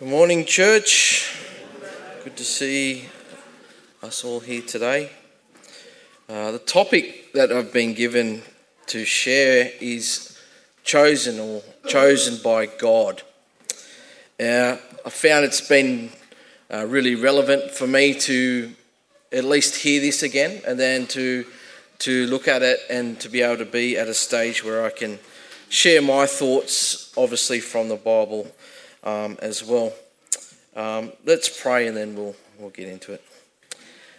Good morning, church. Good to see us all here today. Uh, the topic that I've been given to share is chosen or chosen by God. Uh, I found it's been uh, really relevant for me to at least hear this again and then to to look at it and to be able to be at a stage where I can share my thoughts, obviously from the Bible um, as well. Um, let's pray and then we'll, we'll get into it.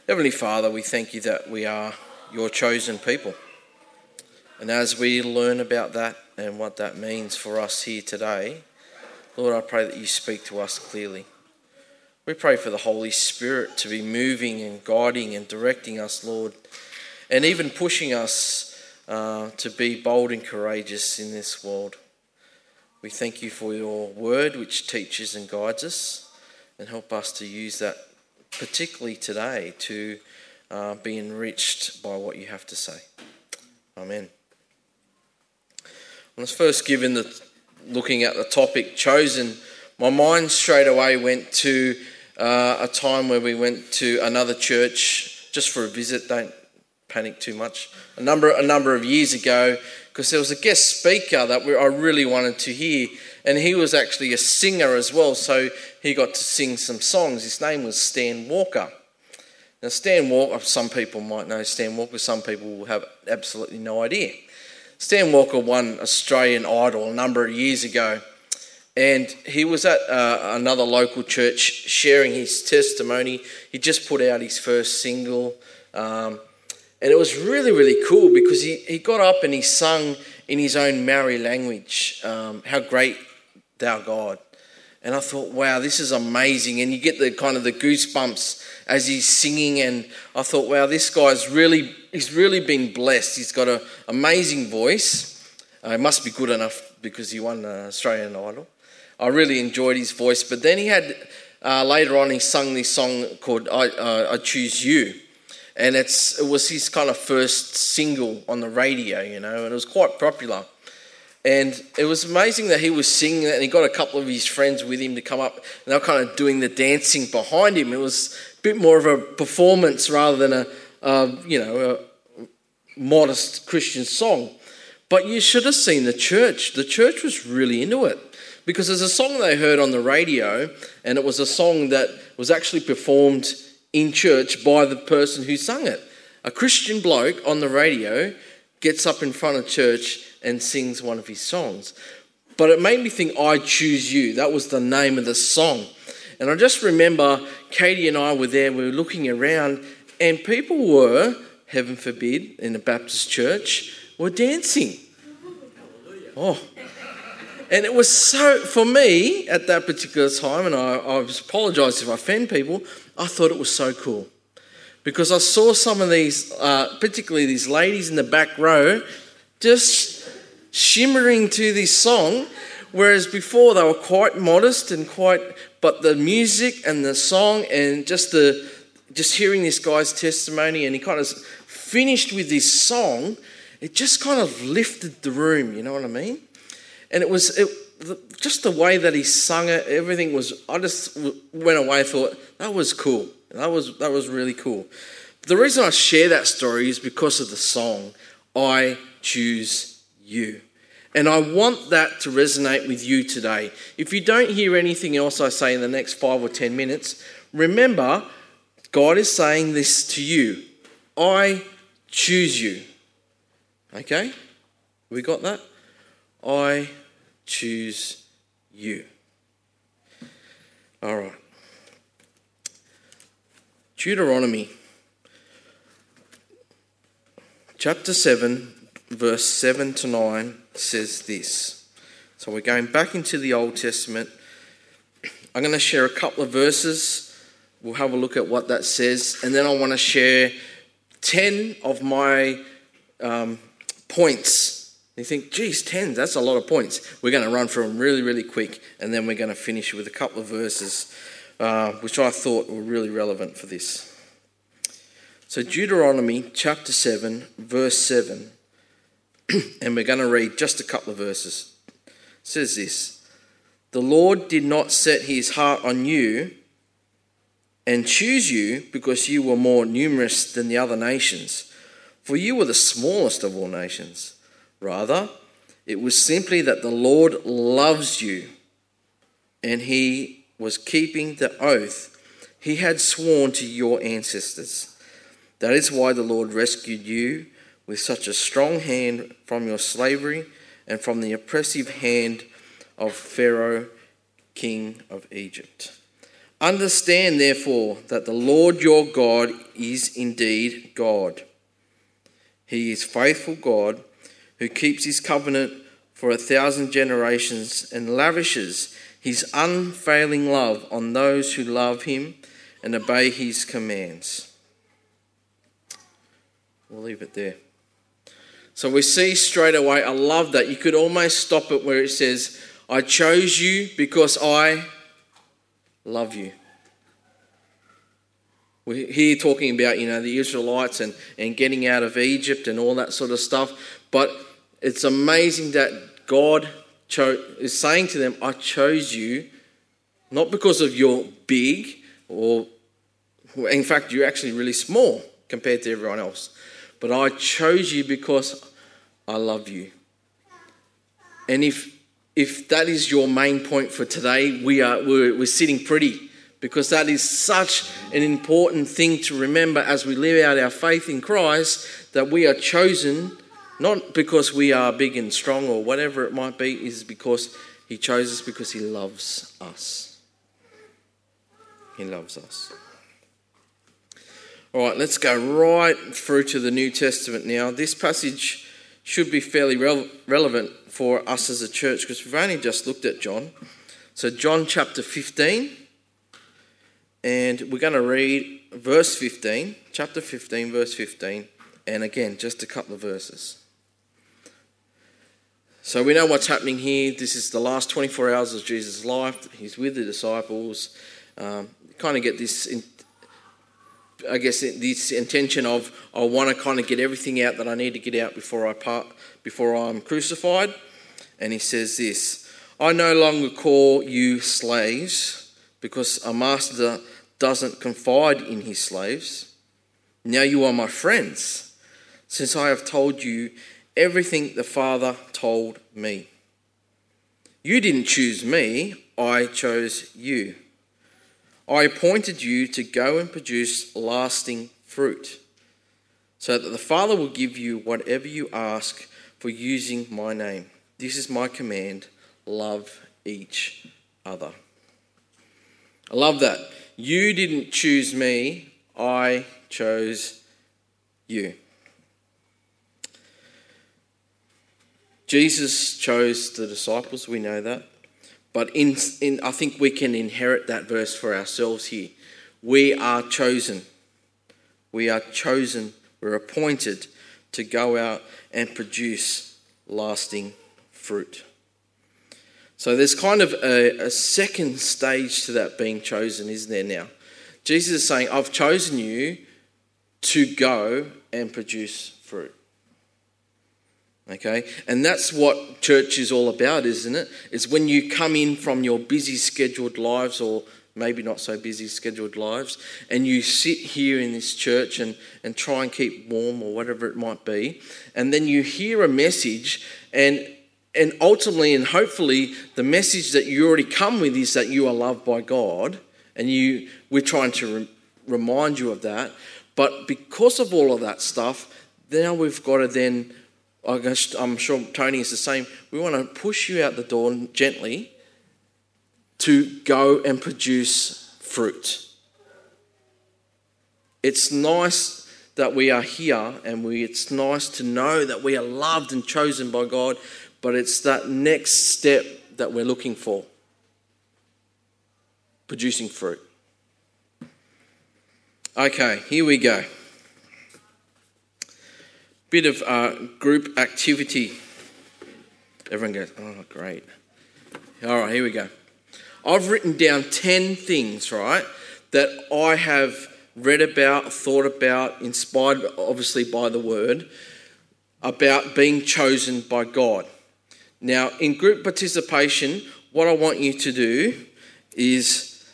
Heavenly Father, we thank you that we are your chosen people. And as we learn about that and what that means for us here today, Lord, I pray that you speak to us clearly. We pray for the Holy Spirit to be moving and guiding and directing us, Lord, and even pushing us uh, to be bold and courageous in this world. We thank you for your word, which teaches and guides us, and help us to use that, particularly today, to uh, be enriched by what you have to say. Amen. When I was first given the looking at the topic chosen, my mind straight away went to uh, a time where we went to another church just for a visit. Don't panic too much. A number a number of years ago, because there was a guest speaker that I really wanted to hear, and he was actually a singer as well, so he got to sing some songs. His name was Stan Walker. Now, Stan Walker, some people might know Stan Walker, some people will have absolutely no idea. Stan Walker won Australian Idol a number of years ago, and he was at uh, another local church sharing his testimony. He just put out his first single. Um, and it was really, really cool because he, he got up and he sung in his own Maori language, um, How Great Thou God. And I thought, wow, this is amazing. And you get the kind of the goosebumps as he's singing. And I thought, wow, this guy's really, he's really been blessed. He's got an amazing voice. Uh, it must be good enough because he won uh, Australian Idol. I really enjoyed his voice. But then he had, uh, later on, he sung this song called I, uh, I Choose You and it's it was his kind of first single on the radio, you know, and it was quite popular. And it was amazing that he was singing it, and he got a couple of his friends with him to come up, and they were kind of doing the dancing behind him. It was a bit more of a performance rather than a, a you know, a modest Christian song. But you should have seen the church. The church was really into it because there's a song they heard on the radio, and it was a song that was actually performed in church by the person who sung it. A Christian bloke on the radio gets up in front of church and sings one of his songs. But it made me think, I Choose You. That was the name of the song. And I just remember Katie and I were there, we were looking around, and people were, heaven forbid, in a Baptist church, were dancing. Oh. And it was so, for me at that particular time, and I, I apologise if I offend people, I thought it was so cool because I saw some of these, uh, particularly these ladies in the back row, just shimmering to this song, whereas before they were quite modest and quite, but the music and the song and just the, just hearing this guy's testimony, and he kind of finished with this song, it just kind of lifted the room. You know what I mean? And it was it, just the way that he sung it, everything was. I just went away thought that was cool. That was that was really cool. The reason I share that story is because of the song "I Choose You." And I want that to resonate with you today. If you don't hear anything else I say in the next five or ten minutes, remember God is saying this to you I choose you. Okay? We got that? I choose you. All right. Deuteronomy chapter 7, verse 7 to 9 says this. So we're going back into the Old Testament. I'm going to share a couple of verses. We'll have a look at what that says. And then I want to share 10 of my um, points you think, geez, 10, that's a lot of points. We're going to run through them really, really quick, and then we're going to finish with a couple of verses uh, which I thought were really relevant for this. So, Deuteronomy chapter 7, verse 7, and we're going to read just a couple of verses. It says this The Lord did not set his heart on you and choose you because you were more numerous than the other nations, for you were the smallest of all nations. Rather, it was simply that the Lord loves you and he was keeping the oath he had sworn to your ancestors. That is why the Lord rescued you with such a strong hand from your slavery and from the oppressive hand of Pharaoh, king of Egypt. Understand, therefore, that the Lord your God is indeed God. He is faithful God who keeps his covenant for a thousand generations and lavishes his unfailing love on those who love him and obey his commands. We'll leave it there. So we see straight away, I love that. You could almost stop it where it says, I chose you because I love you. We're here talking about, you know, the Israelites and, and getting out of Egypt and all that sort of stuff. But it's amazing that God cho- is saying to them, I chose you not because of your big or, in fact, you're actually really small compared to everyone else. But I chose you because I love you. And if if that is your main point for today, we are we're, we're sitting pretty because that is such an important thing to remember as we live out our faith in Christ that we are chosen not because we are big and strong or whatever it might be, is because He chose us because He loves us. He loves us. All right, let's go right through to the New Testament now. This passage should be fairly relevant for us as a church because we've only just looked at John. So, John chapter 15, and we're going to read verse 15, chapter 15, verse 15, and again, just a couple of verses. So we know what's happening here. This is the last 24 hours of Jesus' life. He's with the disciples. Um, kind of get this, in, I guess, this intention of I want to kind of get everything out that I need to get out before I part, before I'm crucified. And he says this: I no longer call you slaves because a master doesn't confide in his slaves. Now you are my friends, since I have told you everything the Father told me. You didn't choose me, I chose you. I appointed you to go and produce lasting fruit, so that the Father will give you whatever you ask for using my name. This is my command love each other. I love that. You didn't choose me, I chose you. Jesus chose the disciples, we know that. But in, in, I think we can inherit that verse for ourselves here. We are chosen. We are chosen. We're appointed to go out and produce lasting fruit. So there's kind of a, a second stage to that being chosen, isn't there now? Jesus is saying, I've chosen you to go and produce. Okay? And that's what church is all about, isn't it? It's when you come in from your busy scheduled lives or maybe not so busy scheduled lives and you sit here in this church and, and try and keep warm or whatever it might be. And then you hear a message and and ultimately and hopefully the message that you already come with is that you are loved by God and you we're trying to re- remind you of that. But because of all of that stuff, now we've got to then I'm sure Tony is the same. We want to push you out the door gently to go and produce fruit. It's nice that we are here and we, it's nice to know that we are loved and chosen by God, but it's that next step that we're looking for producing fruit. Okay, here we go bit of uh, group activity. Everyone goes, oh, great. All right, here we go. I've written down 10 things, right, that I have read about, thought about, inspired obviously by the word, about being chosen by God. Now, in group participation, what I want you to do is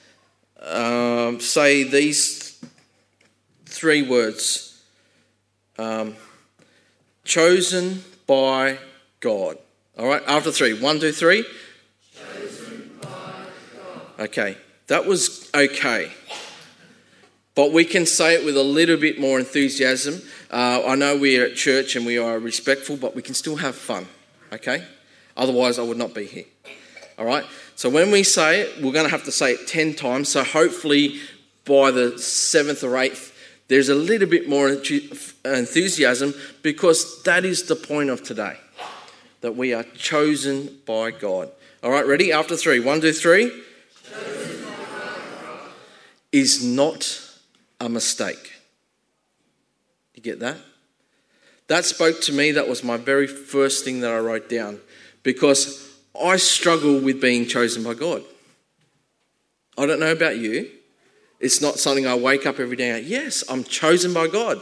um, say these three words um, chosen by God. All right, after three. One, two, three. Okay, that was okay. But we can say it with a little bit more enthusiasm. Uh, I know we're at church and we are respectful, but we can still have fun. Okay? Otherwise, I would not be here. All right? So when we say it, we're going to have to say it 10 times. So hopefully by the seventh or eighth, there's a little bit more enthusiasm because that is the point of today that we are chosen by God. All right, ready? After three. One, two, three. Is not a mistake. You get that? That spoke to me. That was my very first thing that I wrote down because I struggle with being chosen by God. I don't know about you. It's not something I wake up every day and yes, I'm chosen by God.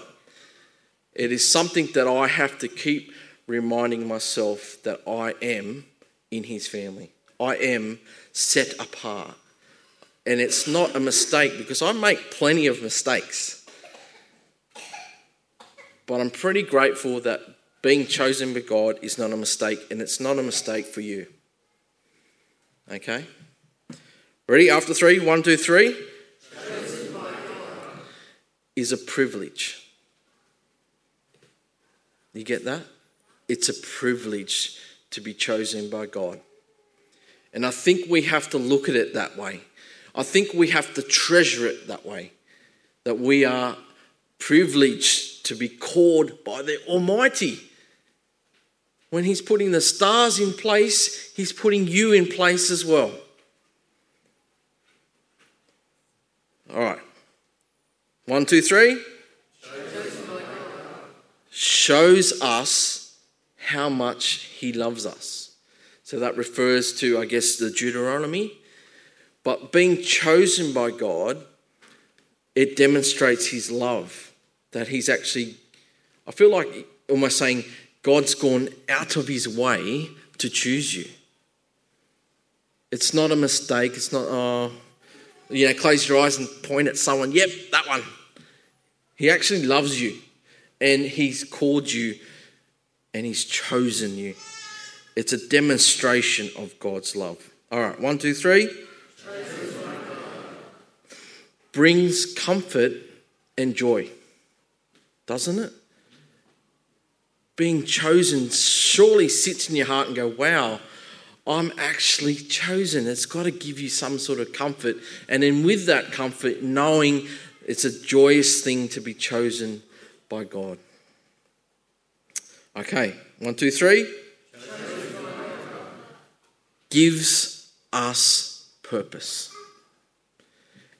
It is something that I have to keep reminding myself that I am in His family. I am set apart. And it's not a mistake because I make plenty of mistakes. But I'm pretty grateful that being chosen by God is not a mistake, and it's not a mistake for you. Okay? Ready? After three, one, two, three. Is a privilege. You get that? It's a privilege to be chosen by God. And I think we have to look at it that way. I think we have to treasure it that way. That we are privileged to be called by the Almighty. When He's putting the stars in place, He's putting you in place as well. All right. One, two, three. Shows us how much He loves us. So that refers to, I guess, the Deuteronomy. But being chosen by God, it demonstrates His love. That He's actually, I feel like almost saying, God's gone out of his way to choose you. It's not a mistake. It's not, oh, you know, close your eyes and point at someone. Yep, that one. He actually loves you and he's called you and he's chosen you. It's a demonstration of God's love. All right, one, two, three. Brings comfort and joy, doesn't it? being chosen surely sits in your heart and go, wow, I'm actually chosen. It's got to give you some sort of comfort. And then with that comfort, knowing it's a joyous thing to be chosen by God. Okay, one, two, three. Gives us purpose.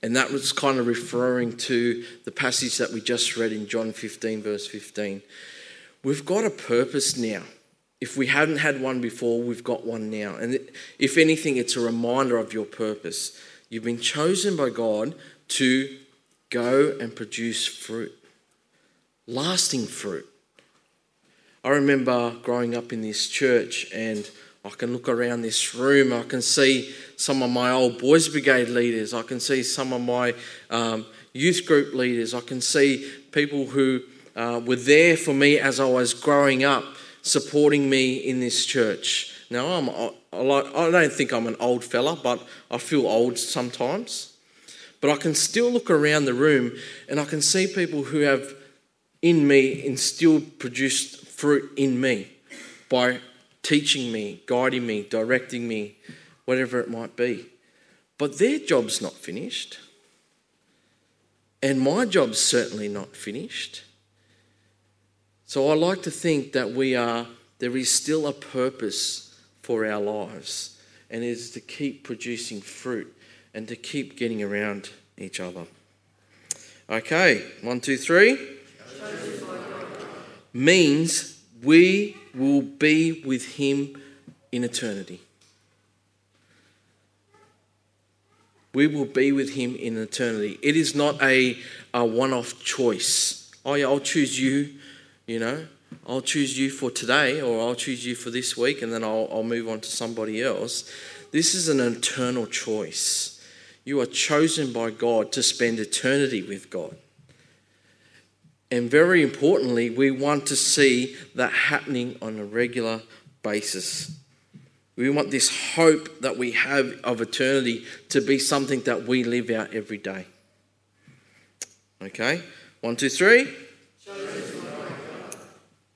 And that was kind of referring to the passage that we just read in John 15, verse 15. We've got a purpose now. If we hadn't had one before, we've got one now. And if anything, it's a reminder of your purpose. You've been chosen by God to go and produce fruit, lasting fruit. I remember growing up in this church, and I can look around this room. I can see some of my old boys' brigade leaders. I can see some of my um, youth group leaders. I can see people who uh, were there for me as I was growing up, supporting me in this church. Now, I'm, I don't think I'm an old fella, but I feel old sometimes. But I can still look around the room and I can see people who have in me instilled, produced fruit in me by teaching me, guiding me, directing me, whatever it might be. But their job's not finished. And my job's certainly not finished. So I like to think that we are, there is still a purpose for our lives, and it is to keep producing fruit and to keep getting around each other. Okay, one, two, three. Means we will be with Him in eternity. We will be with Him in eternity. It is not a, a one off choice. Oh, yeah, I'll choose you you know, I'll choose you for today or I'll choose you for this week and then I'll, I'll move on to somebody else. This is an eternal choice. You are chosen by God to spend eternity with God. And very importantly, we want to see that happening on a regular basis. We want this hope that we have of eternity to be something that we live out every day. Okay? One, two, three.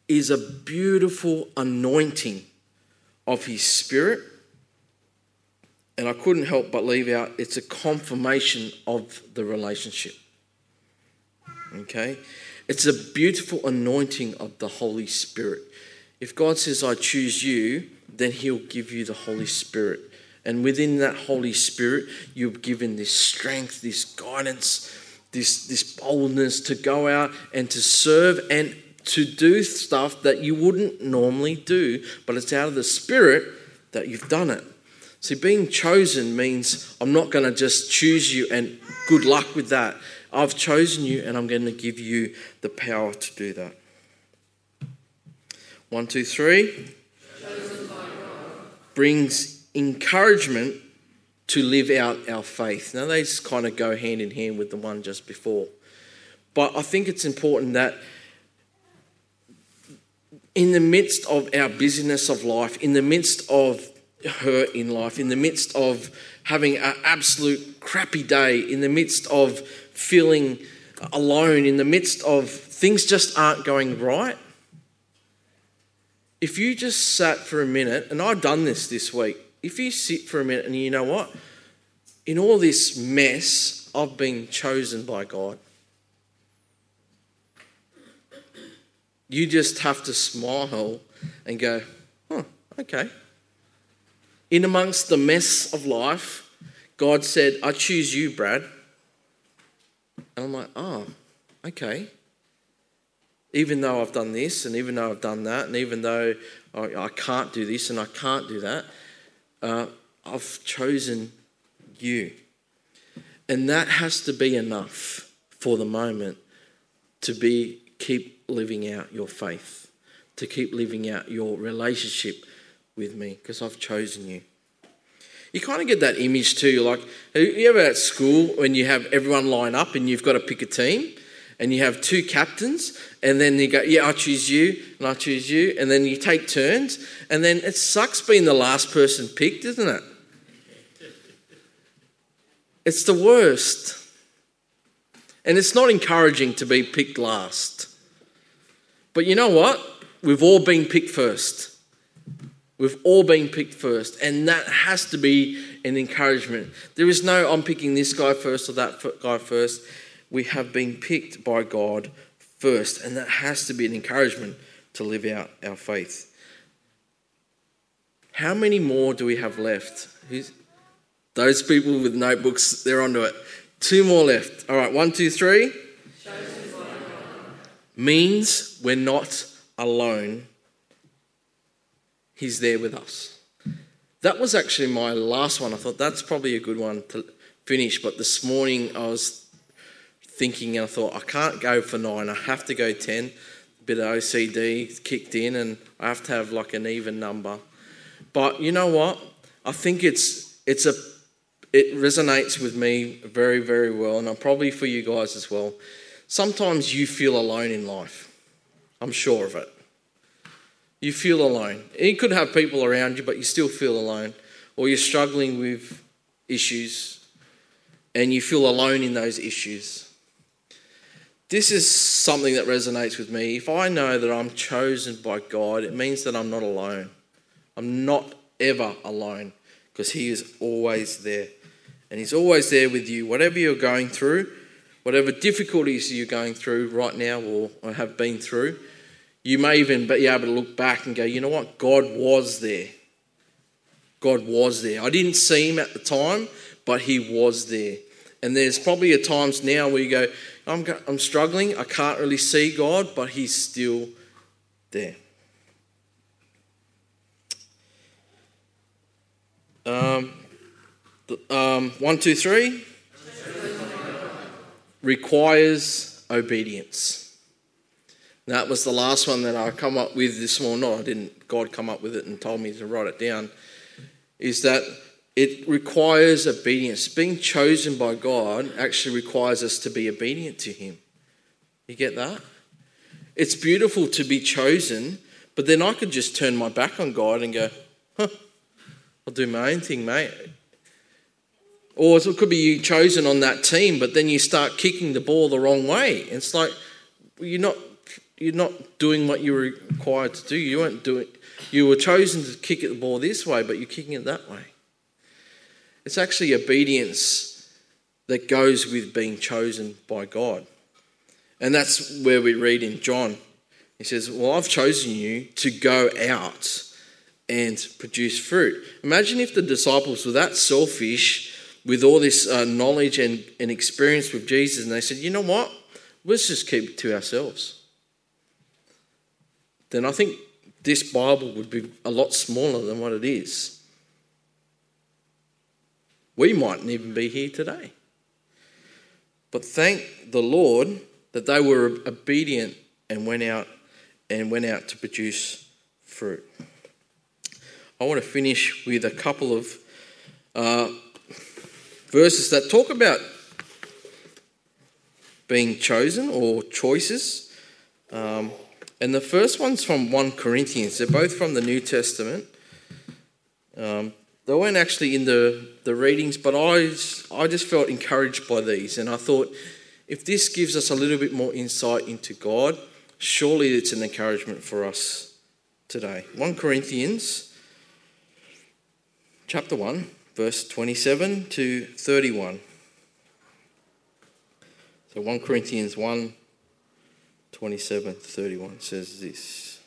Is a beautiful anointing of His Spirit. And I couldn't help but leave out it's a confirmation of the relationship. Okay? It's a beautiful anointing of the Holy Spirit. If God says, I choose you, then He'll give you the Holy Spirit. And within that Holy Spirit, you're given this strength, this guidance, this, this boldness to go out and to serve and to do stuff that you wouldn't normally do, but it's out of the Spirit that you've done it. See, being chosen means I'm not going to just choose you and good luck with that. I've chosen you and I'm going to give you the power to do that. One, two, three. Brings encouragement to live out our faith. Now, they just kind of go hand in hand with the one just before. But I think it's important that in the midst of our busyness of life, in the midst of hurt in life, in the midst of having an absolute crappy day, in the midst of feeling alone, in the midst of things just aren't going right, if you just sat for a minute, and I've done this this week, if you sit for a minute and you know what? In all this mess, I've been chosen by God. You just have to smile and go, oh, okay. In amongst the mess of life, God said, I choose you, Brad. And I'm like, oh, okay. Even though I've done this, and even though I've done that, and even though I, I can't do this and I can't do that, uh, I've chosen you. And that has to be enough for the moment to be keep living out your faith, to keep living out your relationship with me, because I've chosen you. You kind of get that image too, like you ever at school when you have everyone line up and you've got to pick a team, and you have two captains, and then you go, Yeah, I choose you, and I choose you, and then you take turns, and then it sucks being the last person picked, isn't it? It's the worst. And it's not encouraging to be picked last. But you know what? We've all been picked first. We've all been picked first, and that has to be an encouragement. There is no, I'm picking this guy first or that guy first. We have been picked by God first, and that has to be an encouragement to live out our faith. How many more do we have left? Who's, those people with notebooks, they're onto it. Two more left. All right, one, two, three. Means we're not alone He's there with us. That was actually my last one. I thought that's probably a good one to finish. But this morning I was thinking and I thought, I can't go for nine. I have to go 10. A bit of OCD kicked in and I have to have like an even number. But you know what? I think it's, it's a, it resonates with me very, very well. And I'm probably for you guys as well. Sometimes you feel alone in life. I'm sure of it. You feel alone. You could have people around you, but you still feel alone. Or you're struggling with issues and you feel alone in those issues. This is something that resonates with me. If I know that I'm chosen by God, it means that I'm not alone. I'm not ever alone because He is always there. And He's always there with you. Whatever you're going through, whatever difficulties you're going through right now or have been through, you may even be able to look back and go, you know what? God was there. God was there. I didn't see him at the time, but he was there. And there's probably at times now where you go, I'm, I'm struggling, I can't really see God, but he's still there. Um, um, one, two, three. Requires obedience. That was the last one that I come up with this morning. No, I didn't. God come up with it and told me to write it down. Is that it requires obedience. Being chosen by God actually requires us to be obedient to Him. You get that? It's beautiful to be chosen, but then I could just turn my back on God and go, huh, I'll do my own thing, mate. Or it could be you chosen on that team, but then you start kicking the ball the wrong way. It's like you're not you're not doing what you were required to do. You weren't doing you were chosen to kick the ball this way, but you're kicking it that way. It's actually obedience that goes with being chosen by God. And that's where we read in John. He says, Well, I've chosen you to go out and produce fruit. Imagine if the disciples were that selfish with all this uh, knowledge and, and experience with Jesus, and they said, You know what? Let's just keep it to ourselves. Then I think this Bible would be a lot smaller than what it is we mightn't even be here today. But thank the Lord that they were obedient and went out and went out to produce fruit. I want to finish with a couple of uh, verses that talk about being chosen or choices. Um, and the first one's from 1 Corinthians. They're both from the New Testament. Um, they weren't actually in the, the readings, but I, I just felt encouraged by these. And I thought, if this gives us a little bit more insight into God, surely it's an encouragement for us today. 1 Corinthians chapter 1, verse 27 to 31. So 1 Corinthians 1, 27 to 31 says this.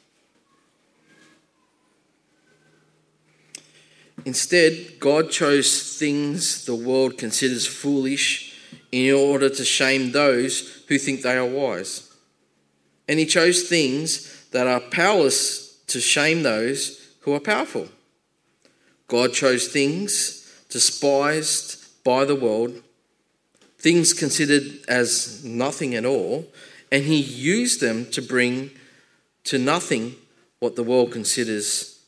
Instead, God chose things the world considers foolish in order to shame those who think they are wise. And He chose things that are powerless to shame those who are powerful. God chose things despised by the world, things considered as nothing at all, and He used them to bring to nothing what the world considers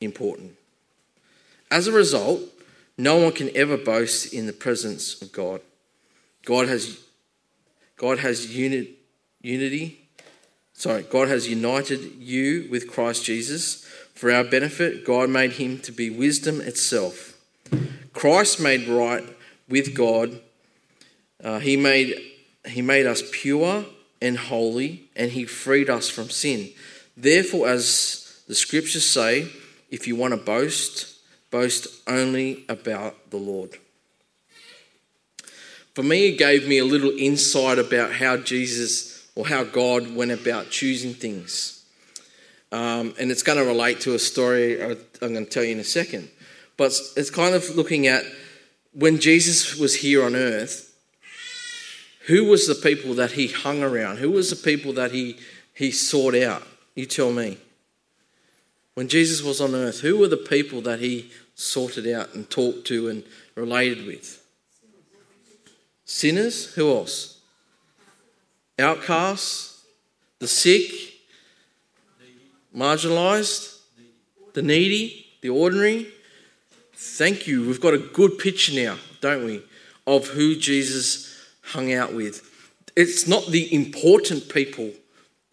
important. As a result, no one can ever boast in the presence of God. God has, God has uni, unity. Sorry, God has united you with Christ Jesus. For our benefit, God made him to be wisdom itself. Christ made right with God. Uh, he, made, he made us pure and holy, and he freed us from sin. Therefore, as the scriptures say, if you want to boast, boast only about the Lord. For me, it gave me a little insight about how Jesus or how God went about choosing things. Um, and it's going to relate to a story I'm going to tell you in a second. But it's kind of looking at when Jesus was here on earth, who was the people that he hung around? Who was the people that he, he sought out? You tell me. When Jesus was on earth, who were the people that he sorted out and talked to and related with? Sinners? Who else? Outcasts? The sick? Marginalised? The needy? The ordinary? Thank you. We've got a good picture now, don't we, of who Jesus hung out with. It's not the important people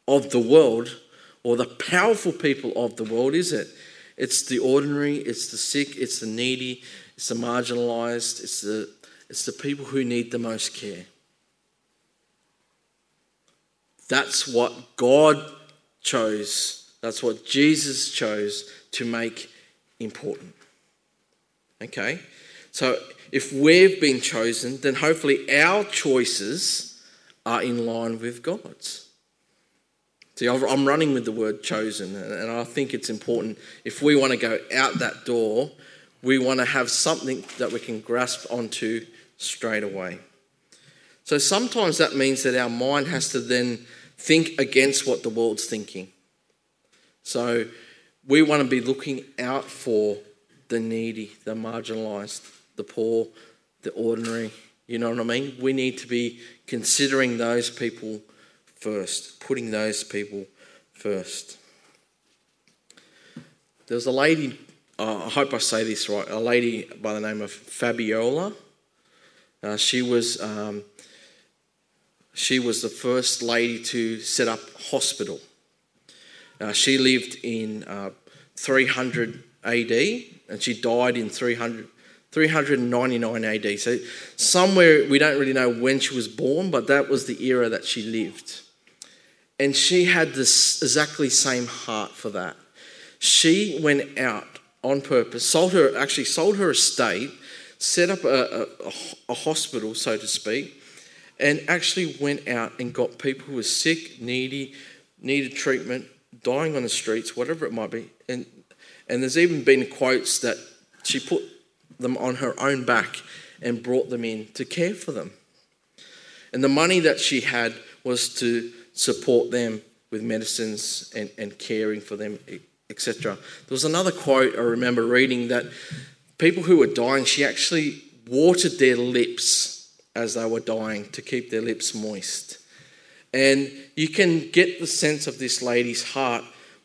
of the world or the powerful people of the world, is it? It's the ordinary, it's the sick, it's the needy, it's the marginalized, it's the, it's the people who need the most care. That's what God chose, that's what Jesus chose to make important. Okay? So if we've been chosen, then hopefully our choices are in line with God's. See, I'm running with the word chosen, and I think it's important. If we want to go out that door, we want to have something that we can grasp onto straight away. So sometimes that means that our mind has to then think against what the world's thinking. So we want to be looking out for the needy, the marginalized, the poor, the ordinary. You know what I mean? We need to be considering those people first, putting those people first. There was a lady, I hope I say this right, a lady by the name of Fabiola. Uh, she was um, she was the first lady to set up hospital. Uh, she lived in uh, 300 AD and she died in 300, 399 AD. So somewhere we don't really know when she was born, but that was the era that she lived. And she had this exactly same heart for that. She went out on purpose, sold her actually sold her estate, set up a, a, a hospital, so to speak, and actually went out and got people who were sick, needy, needed treatment, dying on the streets, whatever it might be. And and there's even been quotes that she put them on her own back and brought them in to care for them. And the money that she had was to support them with medicines and, and caring for them, etc. There was another quote I remember reading that people who were dying, she actually watered their lips as they were dying to keep their lips moist. And you can get the sense of this lady's heart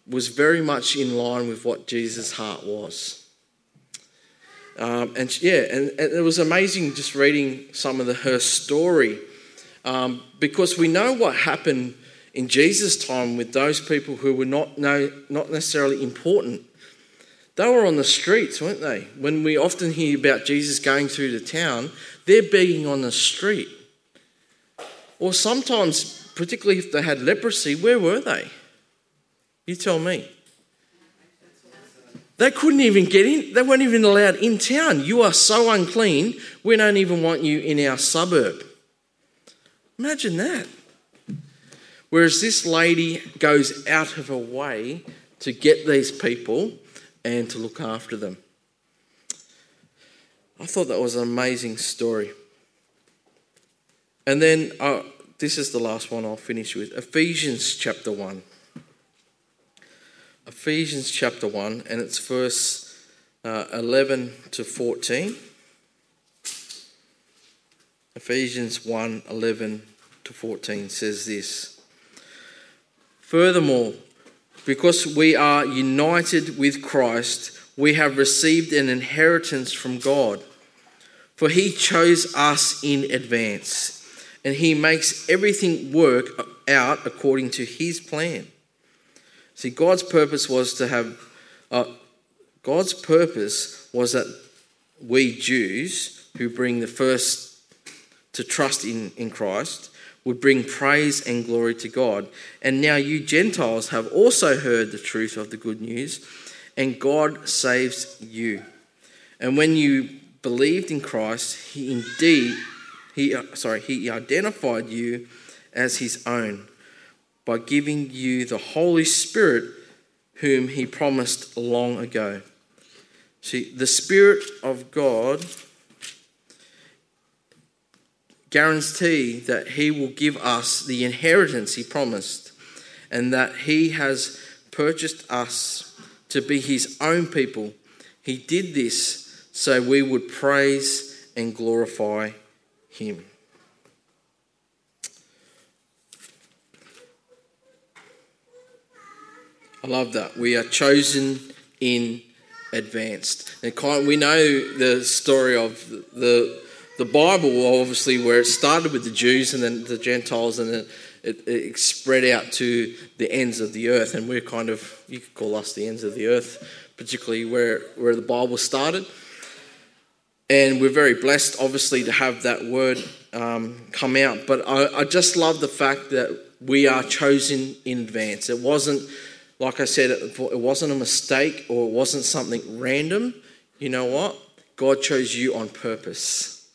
was very much in line with what Jesus' heart was. Um, and yeah, and, and, it was amazing just reading some of the, her story um, because we know what happened in Jesus' time with those people who were not, no, not necessarily important. They were on the streets, weren't they? When we often hear about Jesus going through the town, they're begging on the street. Or sometimes, particularly if they had leprosy, where were they? You tell me. They couldn't even get in, they weren't even allowed in town. You are so unclean, we don't even want you in our suburb. Imagine that. Whereas this lady goes out of her way to get these people and to look after them. I thought that was an amazing story. And then uh, this is the last one I'll finish with Ephesians chapter 1. Ephesians chapter 1, and it's verse uh, 11 to 14. Ephesians 1 11 to 14 says this Furthermore, because we are united with Christ, we have received an inheritance from God. For he chose us in advance, and he makes everything work out according to his plan See, God's purpose was to have, uh, God's purpose was that we Jews who bring the first to trust in, in Christ would bring praise and glory to God. And now you Gentiles have also heard the truth of the good news, and God saves you. And when you believed in Christ, he indeed he uh, sorry, he identified you as his own by giving you the Holy Spirit, whom He promised long ago. See, the Spirit of God guarantee that He will give us the inheritance He promised, and that He has purchased us to be His own people. He did this so we would praise and glorify Him. I love that. We are chosen in advance. And we know the story of the, the Bible, obviously, where it started with the Jews and then the Gentiles, and then it, it spread out to the ends of the earth. And we're kind of, you could call us the ends of the earth, particularly where, where the Bible started. And we're very blessed, obviously, to have that word um, come out. But I, I just love the fact that we are chosen in advance. It wasn't like I said, it wasn't a mistake or it wasn't something random. You know what? God chose you on purpose.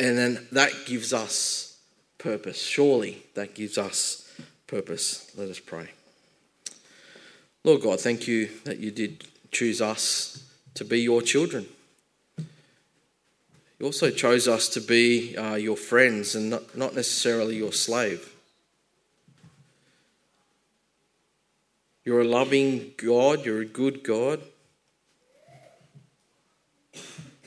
And then that gives us purpose. Surely that gives us purpose. Let us pray. Lord God, thank you that you did choose us to be your children. You also chose us to be uh, your friends and not, not necessarily your slave. You're a loving God, you're a good God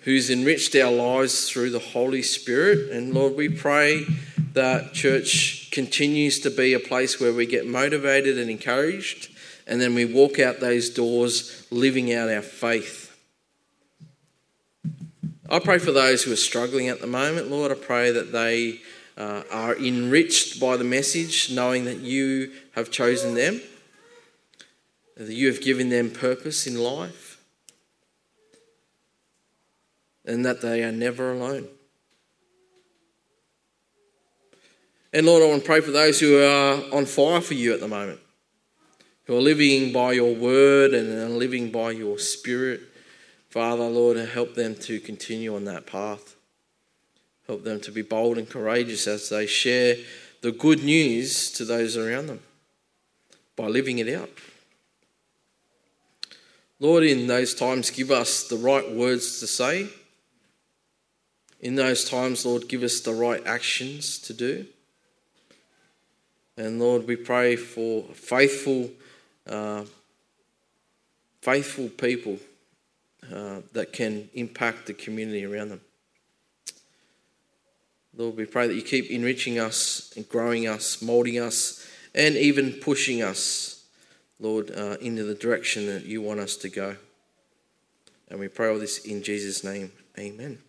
who's enriched our lives through the Holy Spirit. And Lord, we pray that church continues to be a place where we get motivated and encouraged and then we walk out those doors living out our faith. I pray for those who are struggling at the moment, Lord. I pray that they uh, are enriched by the message, knowing that you have chosen them, that you have given them purpose in life, and that they are never alone. And Lord, I want to pray for those who are on fire for you at the moment, who are living by your word and are living by your spirit. Father, Lord, help them to continue on that path. Help them to be bold and courageous as they share the good news to those around them by living it out. Lord, in those times, give us the right words to say. In those times, Lord, give us the right actions to do. And Lord, we pray for faithful, uh, faithful people uh, that can impact the community around them. Lord, we pray that you keep enriching us and growing us, molding us, and even pushing us, Lord, uh, into the direction that you want us to go. And we pray all this in Jesus' name. Amen.